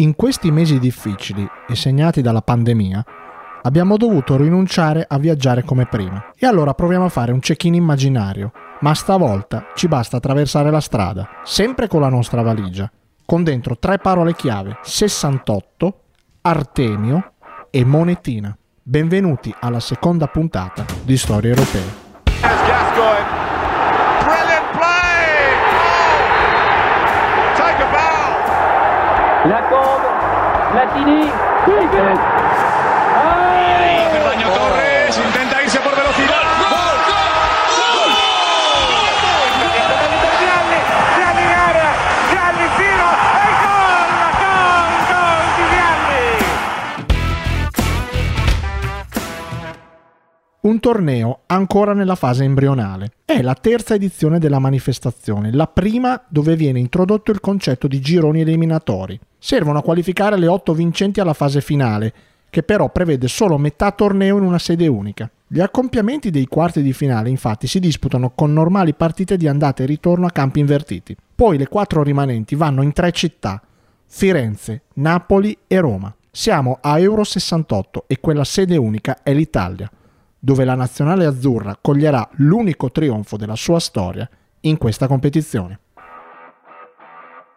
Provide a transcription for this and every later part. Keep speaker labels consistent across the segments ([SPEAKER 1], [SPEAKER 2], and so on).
[SPEAKER 1] In questi mesi difficili e segnati dalla pandemia, abbiamo dovuto rinunciare a viaggiare come prima. E allora proviamo a fare un check-in immaginario, ma stavolta ci basta attraversare la strada, sempre con la nostra valigia, con dentro tre parole chiave, 68, Artemio e Monetina. Benvenuti alla seconda puntata di Storie Europee.
[SPEAKER 2] La
[SPEAKER 3] イニン。
[SPEAKER 1] Un torneo ancora nella fase embrionale. È la terza edizione della manifestazione, la prima dove viene introdotto il concetto di gironi eliminatori. Servono a qualificare le otto vincenti alla fase finale, che però prevede solo metà torneo in una sede unica. Gli accoppiamenti dei quarti di finale infatti si disputano con normali partite di andata e ritorno a campi invertiti. Poi le quattro rimanenti vanno in tre città, Firenze, Napoli e Roma. Siamo a Euro 68 e quella sede unica è l'Italia, dove la nazionale azzurra coglierà l'unico trionfo della sua storia in questa competizione.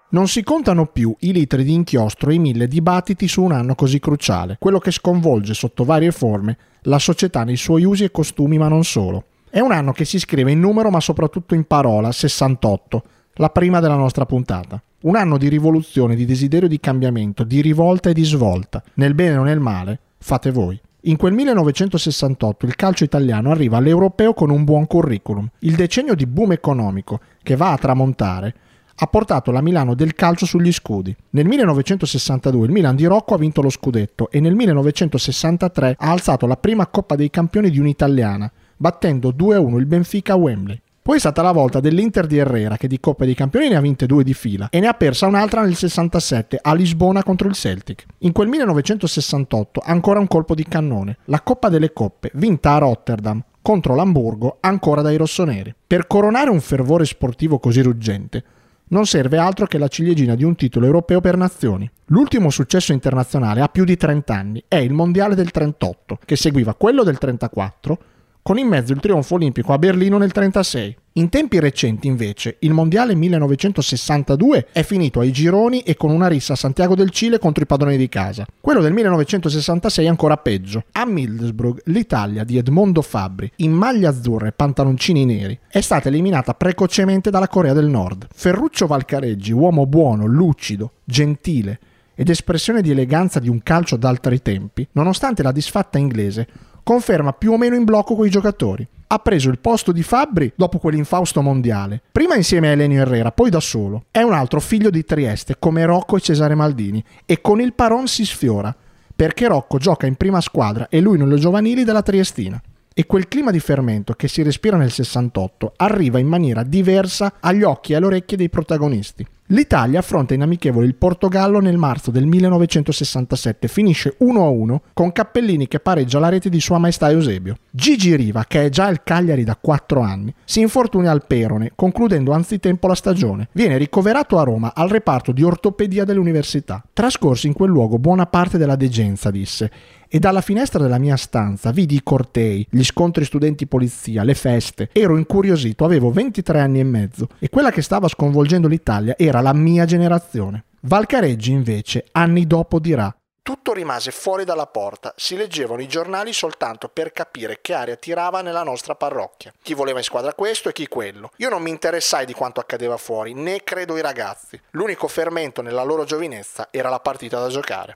[SPEAKER 1] Non si contano più i litri di inchiostro e i mille dibattiti su un anno così cruciale, quello che sconvolge sotto varie forme la società nei suoi usi e costumi, ma non solo. È un anno che si scrive in numero, ma soprattutto in parola, 68, la prima della nostra puntata. Un anno di rivoluzione, di desiderio di cambiamento, di rivolta e di svolta, nel bene o nel male, fate voi. In quel 1968 il calcio italiano arriva all'europeo con un buon curriculum. Il decennio di boom economico, che va a tramontare, ha portato la Milano del calcio sugli scudi. Nel 1962 il Milan di Rocco ha vinto lo scudetto e nel 1963 ha alzato la prima Coppa dei Campioni di un'italiana, battendo 2-1 il Benfica a Wembley. Poi è stata la volta dell'Inter di Herrera che di Coppa dei Campioni ne ha vinte due di fila e ne ha persa un'altra nel 67 a Lisbona contro il Celtic. In quel 1968 ancora un colpo di cannone, la Coppa delle Coppe, vinta a Rotterdam contro l'Hamburgo ancora dai rossoneri. Per coronare un fervore sportivo così ruggente non serve altro che la ciliegina di un titolo europeo per nazioni. L'ultimo successo internazionale ha più di 30 anni, è il Mondiale del 38, che seguiva quello del 34, con in mezzo il trionfo olimpico a Berlino nel 36. In tempi recenti, invece, il Mondiale 1962 è finito ai gironi e con una rissa a Santiago del Cile contro i padroni di casa. Quello del 1966 è ancora peggio. A Middlesbrough, l'Italia di Edmondo Fabri, in maglia azzurra e pantaloncini neri, è stata eliminata precocemente dalla Corea del Nord. Ferruccio Valcareggi, uomo buono, lucido, gentile ed espressione di eleganza di un calcio d'altri tempi, nonostante la disfatta inglese, conferma più o meno in blocco quei giocatori. Ha preso il posto di Fabbri dopo quell'infausto mondiale, prima insieme a Elenio Herrera, poi da solo. È un altro figlio di Trieste, come Rocco e Cesare Maldini, e con il Paron si sfiora, perché Rocco gioca in prima squadra e lui nelle giovanili della Triestina. E quel clima di fermento che si respira nel 68 arriva in maniera diversa agli occhi e alle orecchie dei protagonisti. L'Italia affronta in amichevole il Portogallo nel marzo del 1967, finisce 1-1 con Cappellini che pareggia la rete di Sua Maestà Eusebio. Gigi Riva, che è già al Cagliari da 4 anni, si infortuna al perone, concludendo anzitempo la stagione. Viene ricoverato a Roma al reparto di ortopedia dell'università. Trascorsi in quel luogo buona parte della degenza, disse, e dalla finestra della mia stanza vidi i cortei, gli scontri studenti-polizia, le feste. Ero incuriosito, avevo 23 anni e mezzo e quella che stava sconvolgendo l'Italia era la mia generazione. Valcareggi invece, anni dopo, dirà tutto rimase fuori dalla porta, si leggevano i giornali soltanto per capire che aria tirava nella nostra parrocchia. Chi voleva in squadra questo e chi quello. Io non mi interessai di quanto accadeva fuori, né credo i ragazzi. L'unico fermento nella loro giovinezza era la partita da giocare.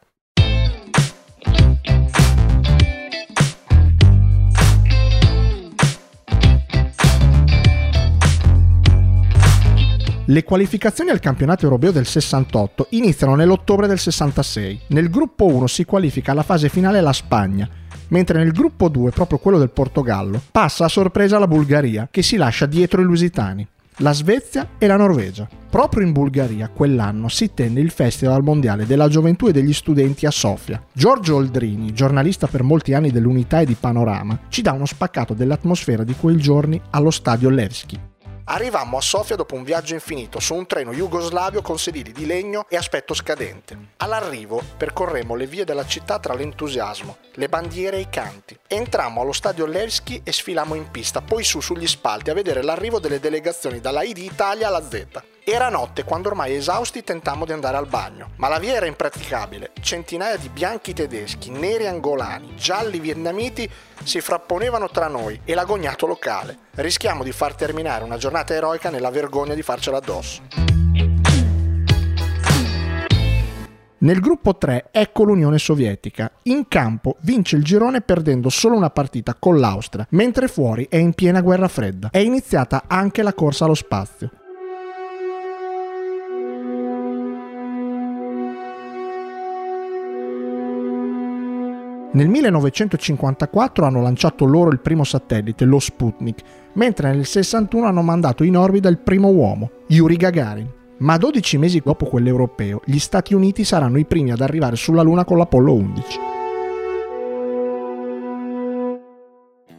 [SPEAKER 1] Le qualificazioni al campionato europeo del 68 iniziano nell'ottobre del 66. Nel gruppo 1 si qualifica alla fase finale la Spagna, mentre nel gruppo 2, proprio quello del Portogallo, passa a sorpresa la Bulgaria, che si lascia dietro i lusitani, la Svezia e la Norvegia. Proprio in Bulgaria quell'anno si tenne il Festival Mondiale della Gioventù e degli Studenti a Sofia. Giorgio Oldrini, giornalista per molti anni dell'Unità e di Panorama, ci dà uno spaccato dell'atmosfera di quei giorni allo stadio Levski. Arrivammo a Sofia dopo un viaggio infinito su un treno jugoslavio con sedili di legno e aspetto scadente. All'arrivo percorremmo le vie della città tra l'entusiasmo, le bandiere e i canti. Entrammo allo stadio Levski e sfilammo in pista, poi su sugli spalti a vedere l'arrivo delle delegazioni dalla I di Italia alla Z. Era notte quando ormai esausti tentammo di andare al bagno, ma la via era impraticabile. Centinaia di bianchi tedeschi, neri angolani, gialli vietnamiti si frapponevano tra noi e l'agognato locale. Rischiamo di far terminare una giornata eroica nella vergogna di farcela addosso. Nel gruppo 3 ecco l'Unione Sovietica. In campo vince il girone perdendo solo una partita con l'Austria, mentre fuori è in piena guerra fredda. È iniziata anche la corsa allo spazio. Nel 1954 hanno lanciato loro il primo satellite, lo Sputnik, mentre nel 61 hanno mandato in orbita il primo uomo, Yuri Gagarin. Ma 12 mesi dopo quell'europeo, gli Stati Uniti saranno i primi ad arrivare sulla Luna con l'Apollo 11.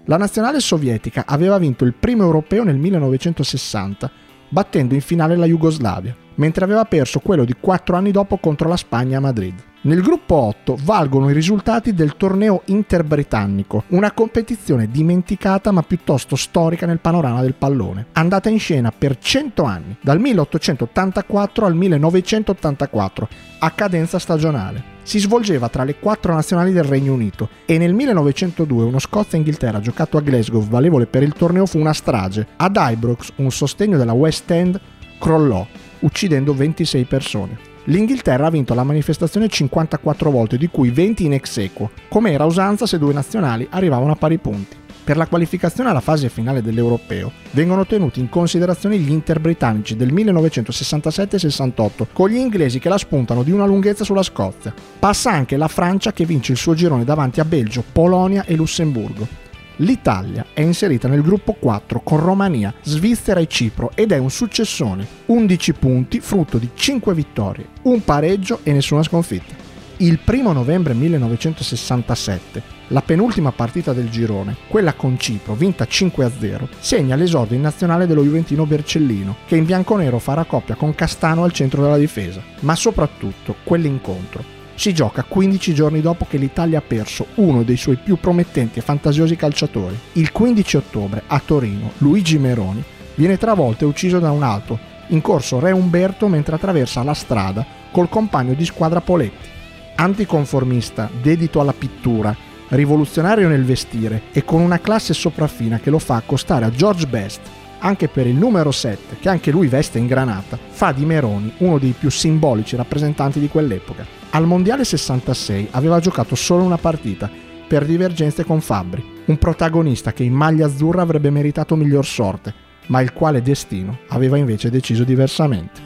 [SPEAKER 1] La nazionale sovietica aveva vinto il primo europeo nel 1960, battendo in finale la Jugoslavia, mentre aveva perso quello di quattro anni dopo contro la Spagna a Madrid. Nel gruppo 8 valgono i risultati del torneo interbritannico, una competizione dimenticata ma piuttosto storica nel panorama del pallone, andata in scena per 100 anni, dal 1884 al 1984, a cadenza stagionale. Si svolgeva tra le quattro nazionali del Regno Unito e nel 1902 uno Scozia-Inghilterra giocato a Glasgow valevole per il torneo fu una strage. Ad Ibrox un sostegno della West End crollò, uccidendo 26 persone. L'Inghilterra ha vinto la manifestazione 54 volte, di cui 20 in ex equo, come era usanza se due nazionali arrivavano a pari punti. Per la qualificazione alla fase finale dell'Europeo vengono tenuti in considerazione gli interbritannici del 1967-68, con gli inglesi che la spuntano di una lunghezza sulla Scozia. Passa anche la Francia che vince il suo girone davanti a Belgio, Polonia e Lussemburgo. L'Italia è inserita nel gruppo 4 con Romania, Svizzera e Cipro ed è un successone, 11 punti frutto di 5 vittorie, un pareggio e nessuna sconfitta. Il 1 novembre 1967, la penultima partita del girone, quella con Cipro, vinta 5-0, segna l'esordio in nazionale dello Juventino Bercellino, che in bianconero farà coppia con Castano al centro della difesa. Ma soprattutto, quell'incontro si gioca 15 giorni dopo che l'Italia ha perso uno dei suoi più promettenti e fantasiosi calciatori. Il 15 ottobre a Torino Luigi Meroni viene travolto e ucciso da un altro, in corso Re Umberto mentre attraversa la strada col compagno di squadra Poletti. Anticonformista, dedito alla pittura, rivoluzionario nel vestire e con una classe sopraffina che lo fa accostare a George Best, anche per il numero 7, che anche lui veste in granata, fa di Meroni uno dei più simbolici rappresentanti di quell'epoca. Al Mondiale 66 aveva giocato solo una partita, per divergenze con Fabbri, un protagonista che in maglia azzurra avrebbe meritato miglior sorte, ma il quale destino aveva invece deciso diversamente.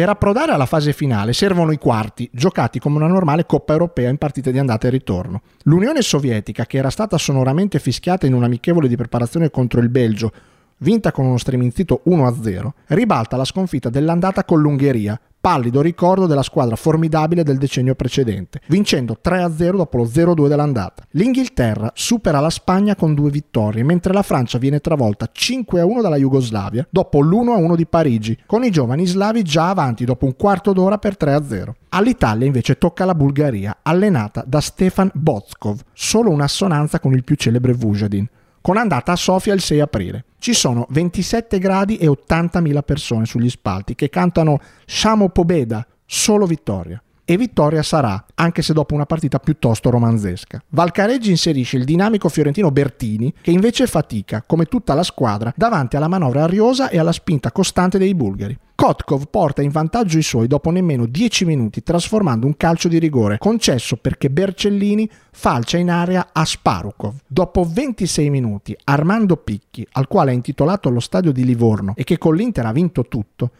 [SPEAKER 1] Per approdare alla fase finale servono i quarti, giocati come una normale Coppa europea in partite di andata e ritorno. L'Unione Sovietica, che era stata sonoramente fischiata in un amichevole di preparazione contro il Belgio, vinta con uno streminzito 1-0, ribalta la sconfitta dell'andata con l'Ungheria, pallido ricordo della squadra formidabile del decennio precedente, vincendo 3-0 dopo lo 0-2 dell'andata. L'Inghilterra supera la Spagna con due vittorie, mentre la Francia viene travolta 5-1 dalla Jugoslavia dopo l'1-1 di Parigi, con i giovani slavi già avanti dopo un quarto d'ora per 3-0. All'Italia invece tocca la Bulgaria, allenata da Stefan Botskov, solo un'assonanza con il più celebre Vujadin con andata a Sofia il 6 aprile. Ci sono 27 gradi e 80.000 persone sugli spalti che cantano Shamo Pobeda, solo vittoria. E vittoria sarà, anche se dopo una partita piuttosto romanzesca. Valcareggi inserisce il dinamico fiorentino Bertini, che invece fatica, come tutta la squadra, davanti alla manovra ariosa e alla spinta costante dei bulgari. Kotkov porta in vantaggio i suoi dopo nemmeno 10 minuti trasformando un calcio di rigore concesso perché Bercellini falcia in area a Sparukov. Dopo 26 minuti Armando Picchi, al quale ha intitolato lo stadio di Livorno e che con l'Inter ha vinto tutto,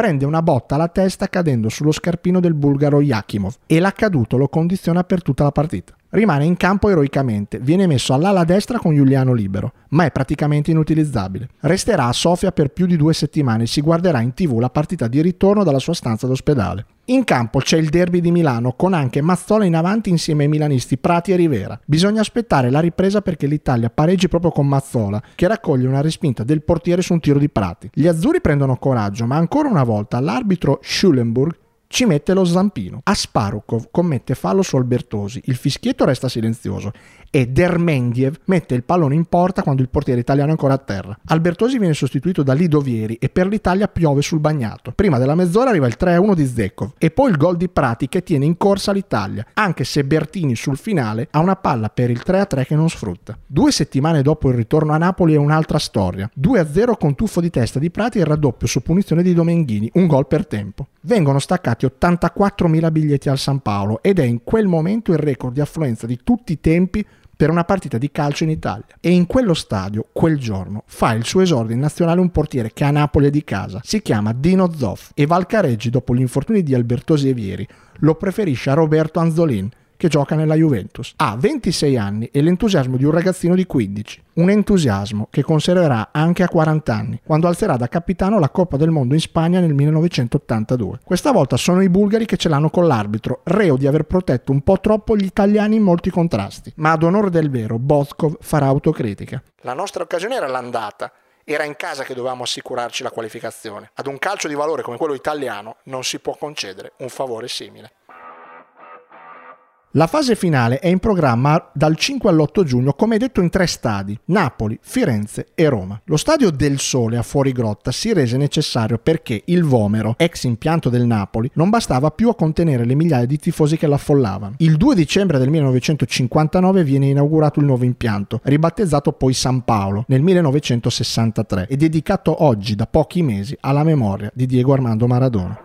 [SPEAKER 1] prende una botta alla testa cadendo sullo scarpino del bulgaro Yakimov e l'accaduto lo condiziona per tutta la partita. Rimane in campo eroicamente, viene messo all'ala destra con Giuliano libero, ma è praticamente inutilizzabile. Resterà a Sofia per più di due settimane e si guarderà in tv la partita di ritorno dalla sua stanza d'ospedale. In campo c'è il derby di Milano con anche Mazzola in avanti insieme ai milanisti Prati e Rivera. Bisogna aspettare la ripresa perché l'Italia pareggi proprio con Mazzola che raccoglie una respinta del portiere su un tiro di Prati. Gli azzurri prendono coraggio ma ancora una volta l'arbitro Schulenburg ci mette lo zampino. Asparukov commette fallo su Albertosi, il fischietto resta silenzioso e Dermendiev mette il pallone in porta quando il portiere italiano è ancora a terra. Albertosi viene sostituito da Lidovieri e per l'Italia piove sul bagnato. Prima della mezz'ora arriva il 3-1 di Zekov e poi il gol di Prati che tiene in corsa l'Italia, anche se Bertini sul finale ha una palla per il 3-3 che non sfrutta. Due settimane dopo il ritorno a Napoli è un'altra storia. 2-0 con tuffo di testa di Prati e raddoppio su punizione di Domenghini, un gol per tempo. Vengono staccati 84.000 biglietti al San Paolo ed è in quel momento il record di affluenza di tutti i tempi per una partita di calcio in Italia. E in quello stadio, quel giorno, fa il suo esordio in nazionale un portiere che a Napoli è di casa. Si chiama Dino Zoff e Valcareggi, dopo gli infortuni di Albertosi e Vieri, lo preferisce a Roberto Anzolin, che gioca nella Juventus. Ha 26 anni e l'entusiasmo di un ragazzino di 15. Un entusiasmo che conserverà anche a 40 anni, quando alzerà da capitano la Coppa del Mondo in Spagna nel 1982. Questa volta sono i bulgari che ce l'hanno con l'arbitro, reo di aver protetto un po' troppo gli italiani in molti contrasti. Ma ad onore del vero, Boskov farà autocritica. La nostra occasione era l'andata. Era in casa che dovevamo assicurarci la qualificazione. Ad un calcio di valore come quello italiano non si può concedere un favore simile. La fase finale è in programma dal 5 all'8 giugno, come detto in tre stadi, Napoli, Firenze e Roma. Lo stadio del Sole a Fuori Grotta si rese necessario perché il Vomero, ex impianto del Napoli, non bastava più a contenere le migliaia di tifosi che l'affollavano. Il 2 dicembre del 1959 viene inaugurato il nuovo impianto, ribattezzato poi San Paolo nel 1963 e dedicato oggi da pochi mesi alla memoria di Diego Armando Maradona.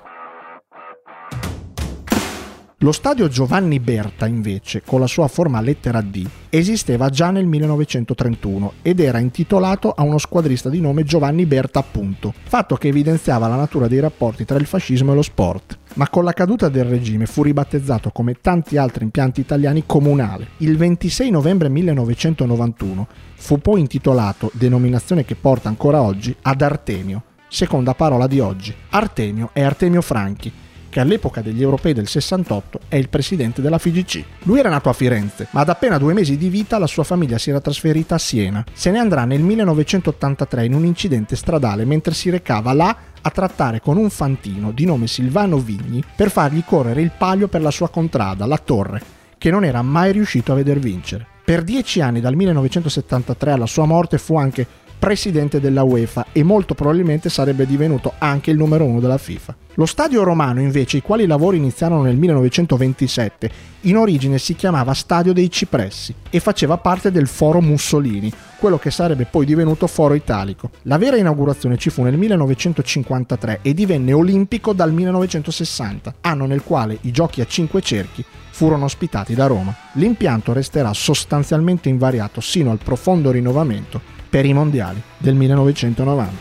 [SPEAKER 1] Lo stadio Giovanni Berta, invece, con la sua forma lettera D, esisteva già nel 1931 ed era intitolato a uno squadrista di nome Giovanni Berta appunto, fatto che evidenziava la natura dei rapporti tra il fascismo e lo sport. Ma con la caduta del regime fu ribattezzato come tanti altri impianti italiani comunale. Il 26 novembre 1991 fu poi intitolato, denominazione che porta ancora oggi, ad Artemio, seconda parola di oggi. Artemio è Artemio Franchi, che all'epoca degli europei del 68 è il presidente della FIGC. Lui era nato a Firenze, ma ad appena due mesi di vita la sua famiglia si era trasferita a Siena. Se ne andrà nel 1983 in un incidente stradale mentre si recava là a trattare con un fantino di nome Silvano Vigni per fargli correre il palio per la sua contrada, la Torre, che non era mai riuscito a veder vincere. Per dieci anni, dal 1973 alla sua morte, fu anche presidente della UEFA e molto probabilmente sarebbe divenuto anche il numero uno della FIFA. Lo stadio romano, invece, i quali lavori iniziarono nel 1927, in origine si chiamava Stadio dei Cipressi e faceva parte del Foro Mussolini, quello che sarebbe poi divenuto Foro Italico. La vera inaugurazione ci fu nel 1953 e divenne olimpico dal 1960, anno nel quale i giochi a cinque cerchi furono ospitati da Roma. L'impianto resterà sostanzialmente invariato sino al profondo rinnovamento per i mondiali del 1990.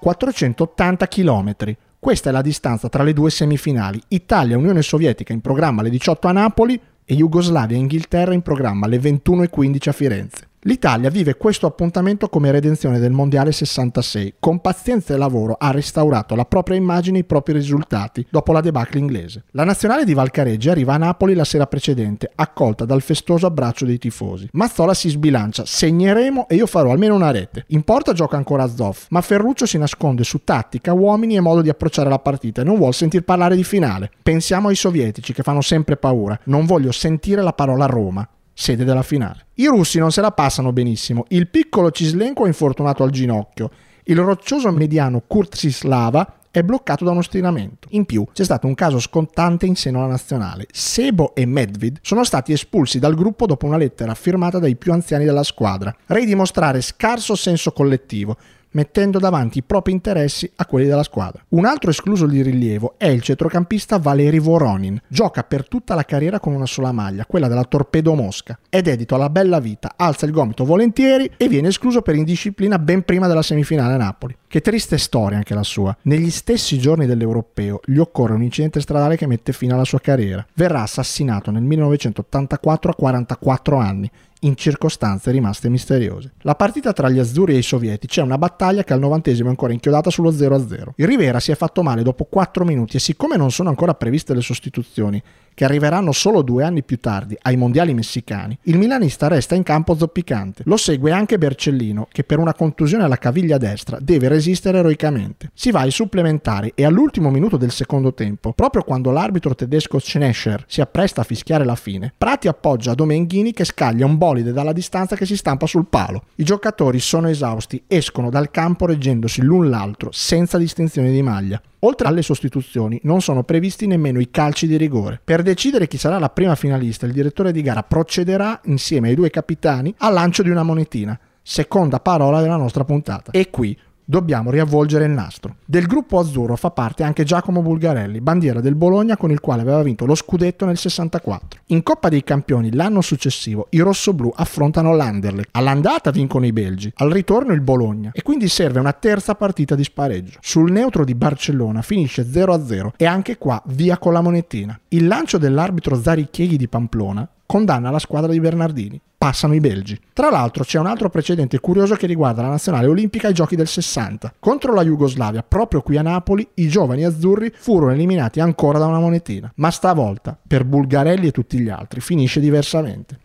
[SPEAKER 1] 480 km. Questa è la distanza tra le due semifinali. Italia Unione Sovietica in programma alle 18 a Napoli e Jugoslavia Inghilterra in programma alle 21.15 a Firenze. L'Italia vive questo appuntamento come redenzione del Mondiale 66. Con pazienza e lavoro ha restaurato la propria immagine e i propri risultati dopo la debacle inglese. La nazionale di Valcareggi arriva a Napoli la sera precedente, accolta dal festoso abbraccio dei tifosi. Mazzola si sbilancia, segneremo e io farò almeno una rete. In porta gioca ancora Zoff, ma Ferruccio si nasconde su tattica, uomini e modo di approcciare la partita e non vuol sentir parlare di finale. Pensiamo ai sovietici che fanno sempre paura. Non voglio sentire la parola Roma sede della finale. I russi non se la passano benissimo. Il piccolo Cislenko è infortunato al ginocchio. Il roccioso mediano Kurt Sislava è bloccato da uno stiramento. In più, c'è stato un caso scontante in seno alla nazionale. Sebo e Medvid sono stati espulsi dal gruppo dopo una lettera firmata dai più anziani della squadra. Rei dimostrare scarso senso collettivo, mettendo davanti i propri interessi a quelli della squadra. Un altro escluso di rilievo è il centrocampista Valeri Voronin. Gioca per tutta la carriera con una sola maglia, quella della Torpedo Mosca. È dedito alla bella vita, alza il gomito volentieri e viene escluso per indisciplina ben prima della semifinale a Napoli. Che triste storia anche la sua. Negli stessi giorni dell'Europeo gli occorre un incidente stradale che mette fine alla sua carriera. Verrà assassinato nel 1984 a 44 anni in circostanze rimaste misteriose. La partita tra gli azzurri e i sovietici è una battaglia che al novantesimo è ancora inchiodata sullo 0-0. Il Rivera si è fatto male dopo 4 minuti e siccome non sono ancora previste le sostituzioni, che arriveranno solo due anni più tardi ai mondiali messicani, il milanista resta in campo zoppicante. Lo segue anche Bercellino, che per una contusione alla caviglia destra deve resistere eroicamente. Si va ai supplementari e all'ultimo minuto del secondo tempo, proprio quando l'arbitro tedesco Schnescher si appresta a fischiare la fine, Prati appoggia Domenghini che scaglia un bolide dalla distanza che si stampa sul palo. I giocatori sono esausti, escono dal campo reggendosi l'un l'altro senza distinzione di maglia. Oltre alle sostituzioni, non sono previsti nemmeno i calci di rigore. Per decidere chi sarà la prima finalista, il direttore di gara procederà, insieme ai due capitani, al lancio di una monetina. Seconda parola della nostra puntata. E qui dobbiamo riavvolgere il nastro. Del gruppo azzurro fa parte anche Giacomo Bulgarelli, bandiera del Bologna con il quale aveva vinto lo scudetto nel 64. In Coppa dei Campioni l'anno successivo i rossoblù affrontano l'Anderlecht. All'andata vincono i belgi, al ritorno il Bologna e quindi serve una terza partita di spareggio. Sul neutro di Barcellona finisce 0-0 e anche qua via con la monetina. Il lancio dell'arbitro Zarichieghi di Pamplona condanna la squadra di Bernardini. Passano i belgi. Tra l'altro c'è un altro precedente curioso che riguarda la nazionale olimpica ai giochi del 60. Contro la Jugoslavia, proprio qui a Napoli, i giovani azzurri furono eliminati ancora da una monetina. Ma stavolta, per Bulgarelli e tutti gli altri, finisce diversamente.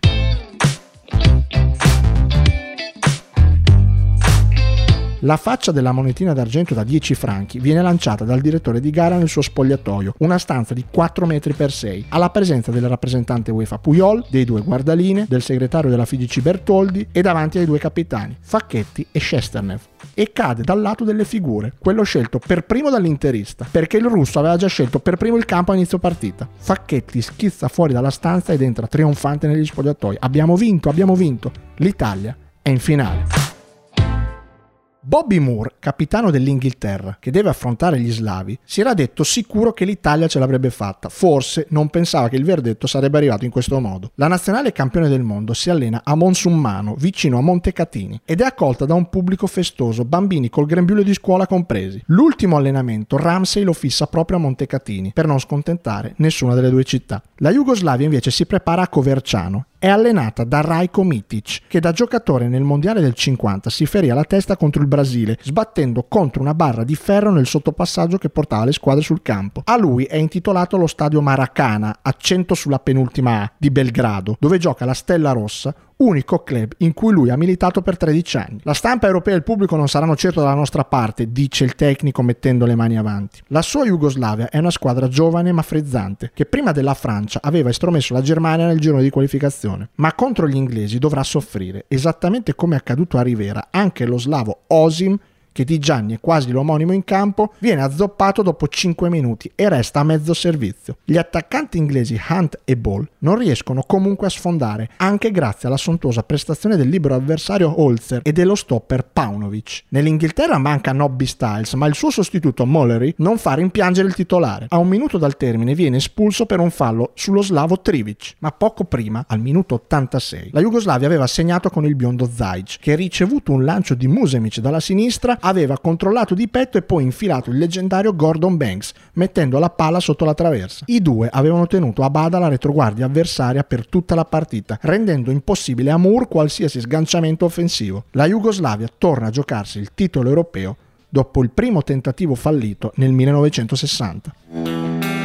[SPEAKER 1] La faccia della monetina d'argento da 10 franchi viene lanciata dal direttore di gara nel suo spogliatoio, una stanza di 4 metri per 6, alla presenza del rappresentante UEFA Puyol, dei due guardaline, del segretario della FIGC Bertoldi e davanti ai due capitani, Facchetti e Shesternev. E cade dal lato delle figure, quello scelto per primo dall'interista, perché il russo aveva già scelto per primo il campo a inizio partita. Facchetti schizza fuori dalla stanza ed entra trionfante negli spogliatoi. Abbiamo vinto, abbiamo vinto. L'Italia è in finale. Bobby Moore, capitano dell'Inghilterra, che deve affrontare gli slavi, si era detto sicuro che l'Italia ce l'avrebbe fatta, forse non pensava che il verdetto sarebbe arrivato in questo modo. La nazionale campione del mondo si allena a Monsummano, vicino a Montecatini, ed è accolta da un pubblico festoso, bambini col grembiule di scuola compresi. L'ultimo allenamento Ramsey lo fissa proprio a Montecatini, per non scontentare nessuna delle due città. La Jugoslavia invece si prepara a Coverciano, è allenata da Rajko Mitic, che da giocatore nel mondiale del 50 si ferì la testa contro il Brasile, sbattendo contro una barra di ferro nel sottopassaggio che portava le squadre sul campo. A lui è intitolato lo stadio Maracana, accento sulla penultima A, di Belgrado, dove gioca la Stella Rossa, unico club in cui lui ha militato per 13 anni. La stampa europea e il pubblico non saranno certo dalla nostra parte, dice il tecnico mettendo le mani avanti. La sua Jugoslavia è una squadra giovane ma frizzante, che prima della Francia aveva estromesso la Germania nel giro di qualificazione, ma contro gli inglesi dovrà soffrire, esattamente come è accaduto a Rivera, anche lo slavo Osim che di Gianni è quasi l'omonimo in campo, viene azzoppato dopo 5 minuti e resta a mezzo servizio. Gli attaccanti inglesi Hunt e Ball non riescono comunque a sfondare, anche grazie alla sontuosa prestazione del libero avversario Holzer e dello stopper Paunovic. Nell'Inghilterra manca Nobby Styles, ma il suo sostituto Mollery non fa rimpiangere il titolare. A un minuto dal termine viene espulso per un fallo sullo slavo Trivic, ma poco prima, al minuto 86, la Jugoslavia aveva segnato con il biondo Zajic, che ricevuto un lancio di Musemic dalla sinistra aveva controllato di petto e poi infilato il leggendario Gordon Banks, mettendo la palla sotto la traversa. I due avevano tenuto a bada la retroguardia avversaria per tutta la partita, rendendo impossibile a Moore qualsiasi sganciamento offensivo. La Jugoslavia torna a giocarsi il titolo europeo dopo il primo tentativo fallito nel 1960.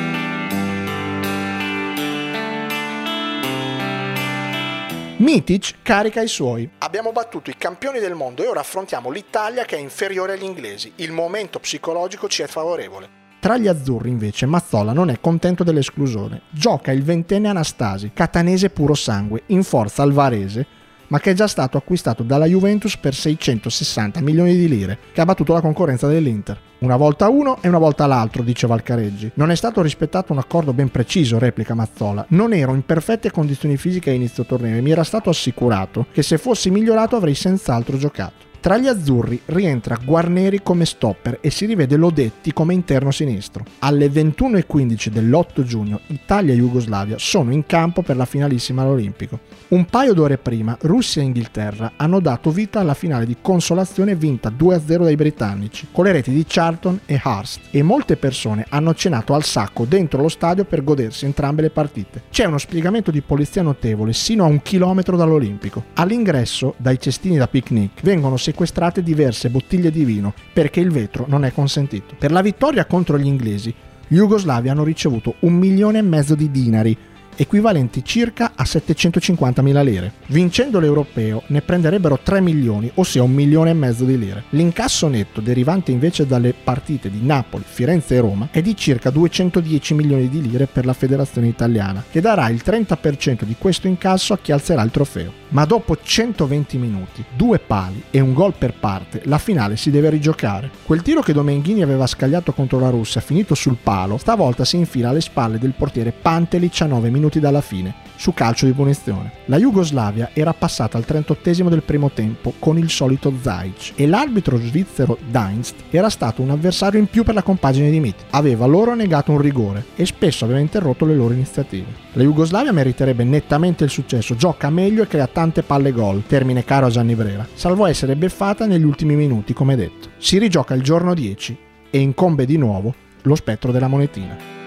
[SPEAKER 1] Mitic carica i suoi. Abbiamo battuto i campioni del mondo e ora affrontiamo l'Italia che è inferiore agli inglesi. Il momento psicologico ci è favorevole. Tra gli azzurri invece Mazzola non è contento dell'esclusione. Gioca il ventenne Anastasi, catanese puro sangue, in forza alvarese, ma che è già stato acquistato dalla Juventus per 660 milioni di lire, che ha battuto la concorrenza dell'Inter. Una volta uno e una volta l'altro, dice Valcareggi. Non è stato rispettato un accordo ben preciso, replica Mazzola. Non ero in perfette condizioni fisiche a inizio torneo e mi era stato assicurato che se fossi migliorato avrei senz'altro giocato. Tra gli azzurri rientra Guarneri come stopper e si rivede Lodetti come interno sinistro. Alle 21.15 dell'8 giugno Italia e Jugoslavia sono in campo per la finalissima all'Olimpico. Un paio d'ore prima Russia e Inghilterra hanno dato vita alla finale di consolazione vinta 2-0 dai britannici, con le reti di Charlton e Hurst, e molte persone hanno cenato al sacco dentro lo stadio per godersi entrambe le partite. C'è uno spiegamento di polizia notevole sino a un chilometro dall'Olimpico. All'ingresso, dai cestini da picnic, vengono sequestrate diverse bottiglie di vino perché il vetro non è consentito. Per la vittoria contro gli inglesi, gli jugoslavi hanno ricevuto un milione e mezzo di dinari, equivalenti circa a 750.000 lire. Vincendo l'europeo ne prenderebbero 3 milioni, ossia un milione e mezzo di lire. L'incasso netto derivante invece dalle partite di Napoli, Firenze e Roma è di circa 210 milioni di lire per la federazione italiana, che darà il 30% di questo incasso a chi alzerà il trofeo. Ma dopo 120 minuti, due pali e un gol per parte, la finale si deve rigiocare. Quel tiro che Domenghini aveva scagliato contro la Russia, finito sul palo, stavolta si infila alle spalle del portiere Pantelic a 9 minuti dalla fine, su calcio di punizione. La Jugoslavia era passata al 38 del primo tempo con il solito Zajic e l'arbitro svizzero Deinst era stato un avversario in più per la compagine di Mit. Aveva loro negato un rigore e spesso aveva interrotto le loro iniziative. La Jugoslavia meriterebbe nettamente il successo, gioca meglio e crea tante palle gol, termine caro a Gianni Brera, salvo essere beffata negli ultimi minuti, come detto. Si rigioca il giorno 10 e incombe di nuovo lo spettro della monetina.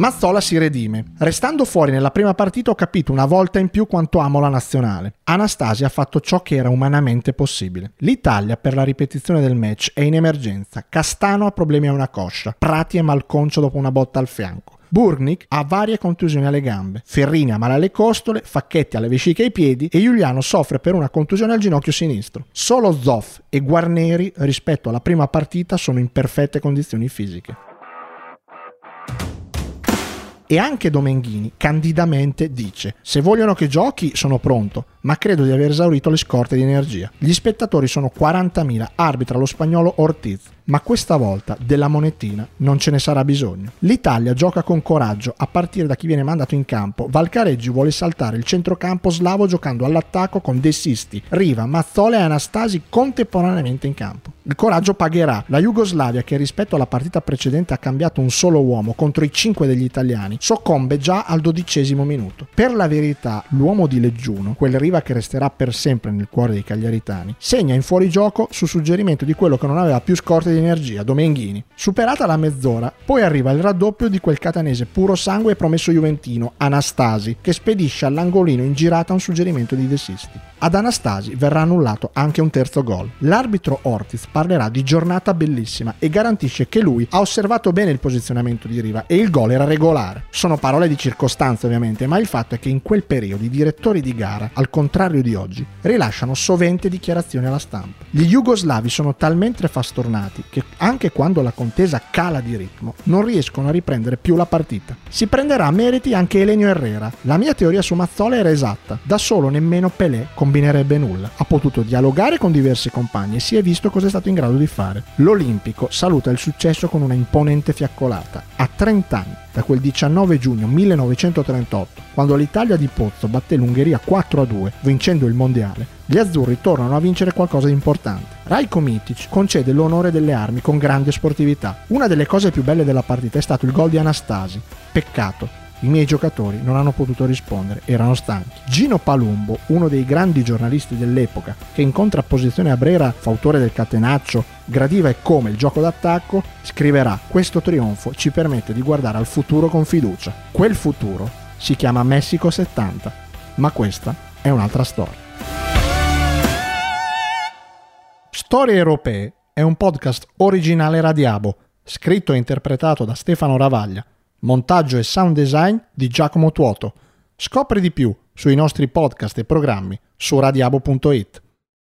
[SPEAKER 1] Mazzola si redime. Restando fuori nella prima partita ho capito una volta in più quanto amo la nazionale. Anastasia ha fatto ciò che era umanamente possibile. L'Italia per la ripetizione del match è in emergenza. Castano ha problemi a una coscia. Prati è malconcio dopo una botta al fianco. Burnik ha varie contusioni alle gambe, Ferrini ha male alle costole, Facchetti alle vesciche ai piedi e Giuliano soffre per una contusione al ginocchio sinistro. Solo Zoff e Guarneri rispetto alla prima partita sono in perfette condizioni fisiche e anche Domenghini candidamente dice se vogliono che giochi sono pronto, ma credo di aver esaurito le scorte di energia. Gli spettatori sono 40.000, arbitra lo spagnolo Ortiz, ma questa volta della monetina non ce ne sarà bisogno. L'Italia gioca con coraggio a partire da chi viene mandato in campo. Valcareggi vuole saltare il centrocampo slavo giocando all'attacco con De Sisti, Riva, Mazzola e Anastasi contemporaneamente in campo. Il coraggio pagherà. La Jugoslavia, che rispetto alla partita precedente ha cambiato un solo uomo contro i cinque degli italiani, soccombe già al dodicesimo minuto. Per la verità, l'uomo di Leggiuno, quel Riva che resterà per sempre nel cuore dei cagliaritani, segna in fuorigioco su suggerimento di quello che non aveva più scorte di energia, Domenghini. Superata la mezz'ora, poi arriva il raddoppio di quel catanese puro sangue e promesso juventino, Anastasi, che spedisce all'angolino in girata un suggerimento di De Sisti. Ad Anastasi verrà annullato anche un terzo gol. L'arbitro Ortiz parlerà di giornata bellissima e garantisce che lui ha osservato bene il posizionamento di Riva e il gol era regolare. Sono parole di circostanza ovviamente, ma il fatto è che in quel periodo i direttori di gara, al contrario di oggi, rilasciano sovente dichiarazioni alla stampa. Gli jugoslavi sono talmente fastornati che anche quando la contesa cala di ritmo non riescono a riprendere più la partita. Si prenderà a meriti anche Elenio Herrera. La mia teoria su Mazzola era esatta, da solo nemmeno Pelé combinerebbe nulla. Ha potuto dialogare con diversi compagni e si è visto cosa è stato in grado di fare. L'Olimpico saluta il successo con una imponente fiaccolata. A 30 anni, da quel 19 giugno 1938, quando l'Italia di Pozzo batté l'Ungheria 4-2, vincendo il mondiale, gli azzurri tornano a vincere qualcosa di importante. Rajko Mitic concede l'onore delle armi con grande sportività. Una delle cose più belle della partita è stato il gol di Anastasi. Peccato i miei giocatori non hanno potuto rispondere, erano stanchi. Gino Palumbo, uno dei grandi giornalisti dell'epoca, che in contrapposizione a Brera, fautore del catenaccio, gradiva e come il gioco d'attacco, scriverà: Questo trionfo ci permette di guardare al futuro con fiducia. Quel futuro si chiama Messico 70, ma questa è un'altra storia. Storie europee è un podcast originale Radiabo, scritto e interpretato da Stefano Ravaglia montaggio e sound design di Giacomo Tuoto. Scopri di più sui nostri podcast e programmi su radiabo.it.